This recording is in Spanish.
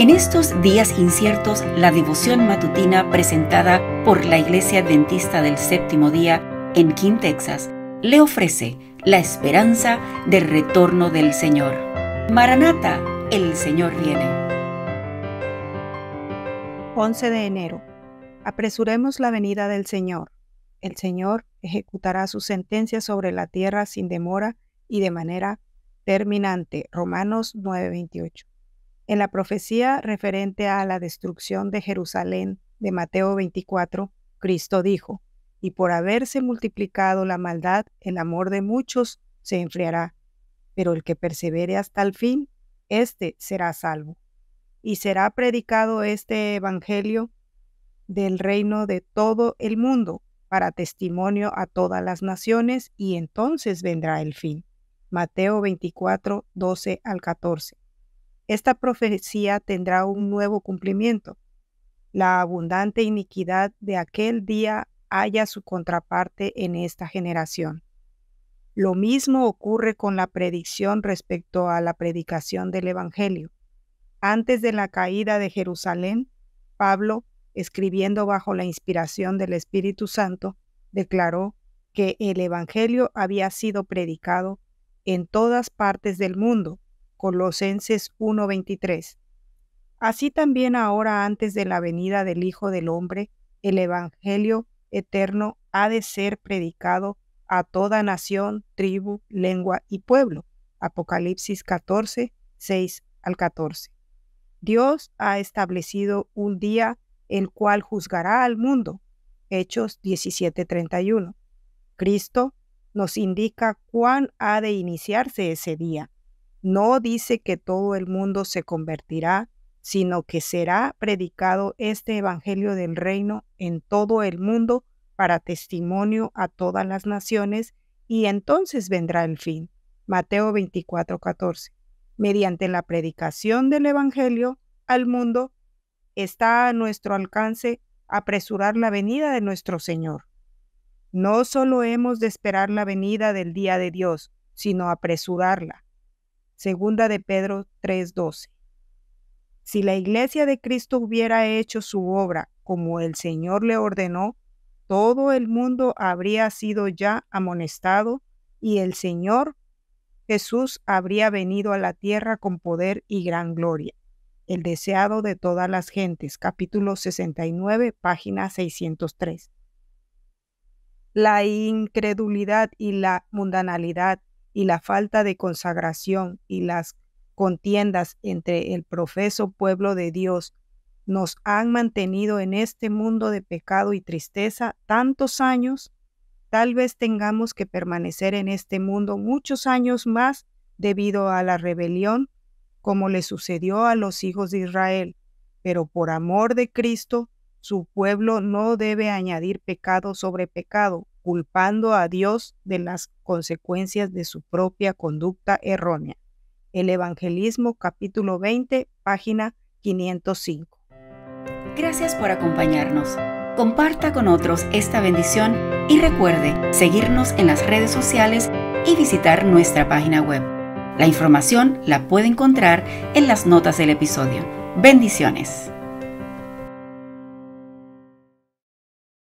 En estos días inciertos, la devoción matutina presentada por la Iglesia Adventista del Séptimo Día en King, Texas, le ofrece la esperanza del retorno del Señor. Maranata, el Señor viene. 11 de enero. Apresuremos la venida del Señor. El Señor ejecutará su sentencia sobre la tierra sin demora y de manera terminante. Romanos 9:28. En la profecía referente a la destrucción de Jerusalén de Mateo 24, Cristo dijo, y por haberse multiplicado la maldad, el amor de muchos se enfriará, pero el que persevere hasta el fin, éste será salvo. Y será predicado este Evangelio del reino de todo el mundo para testimonio a todas las naciones, y entonces vendrá el fin. Mateo 24, 12 al 14 esta profecía tendrá un nuevo cumplimiento. La abundante iniquidad de aquel día haya su contraparte en esta generación. Lo mismo ocurre con la predicción respecto a la predicación del Evangelio. Antes de la caída de Jerusalén, Pablo, escribiendo bajo la inspiración del Espíritu Santo, declaró que el Evangelio había sido predicado en todas partes del mundo Colosenses 1:23. Así también ahora antes de la venida del Hijo del Hombre, el Evangelio eterno ha de ser predicado a toda nación, tribu, lengua y pueblo. Apocalipsis 14, 6 al 14. Dios ha establecido un día el cual juzgará al mundo. Hechos 17:31. Cristo nos indica cuán ha de iniciarse ese día. No dice que todo el mundo se convertirá, sino que será predicado este Evangelio del reino en todo el mundo para testimonio a todas las naciones, y entonces vendrá el fin. Mateo 24:14. Mediante la predicación del Evangelio al mundo, está a nuestro alcance apresurar la venida de nuestro Señor. No solo hemos de esperar la venida del día de Dios, sino apresurarla Segunda de Pedro 3:12. Si la iglesia de Cristo hubiera hecho su obra como el Señor le ordenó, todo el mundo habría sido ya amonestado y el Señor Jesús habría venido a la tierra con poder y gran gloria. El deseado de todas las gentes, capítulo 69, página 603. La incredulidad y la mundanalidad y la falta de consagración y las contiendas entre el profeso pueblo de Dios nos han mantenido en este mundo de pecado y tristeza tantos años, tal vez tengamos que permanecer en este mundo muchos años más debido a la rebelión, como le sucedió a los hijos de Israel. Pero por amor de Cristo, su pueblo no debe añadir pecado sobre pecado, culpando a Dios de las consecuencias de su propia conducta errónea. El Evangelismo capítulo 20, página 505. Gracias por acompañarnos. Comparta con otros esta bendición y recuerde seguirnos en las redes sociales y visitar nuestra página web. La información la puede encontrar en las notas del episodio. Bendiciones.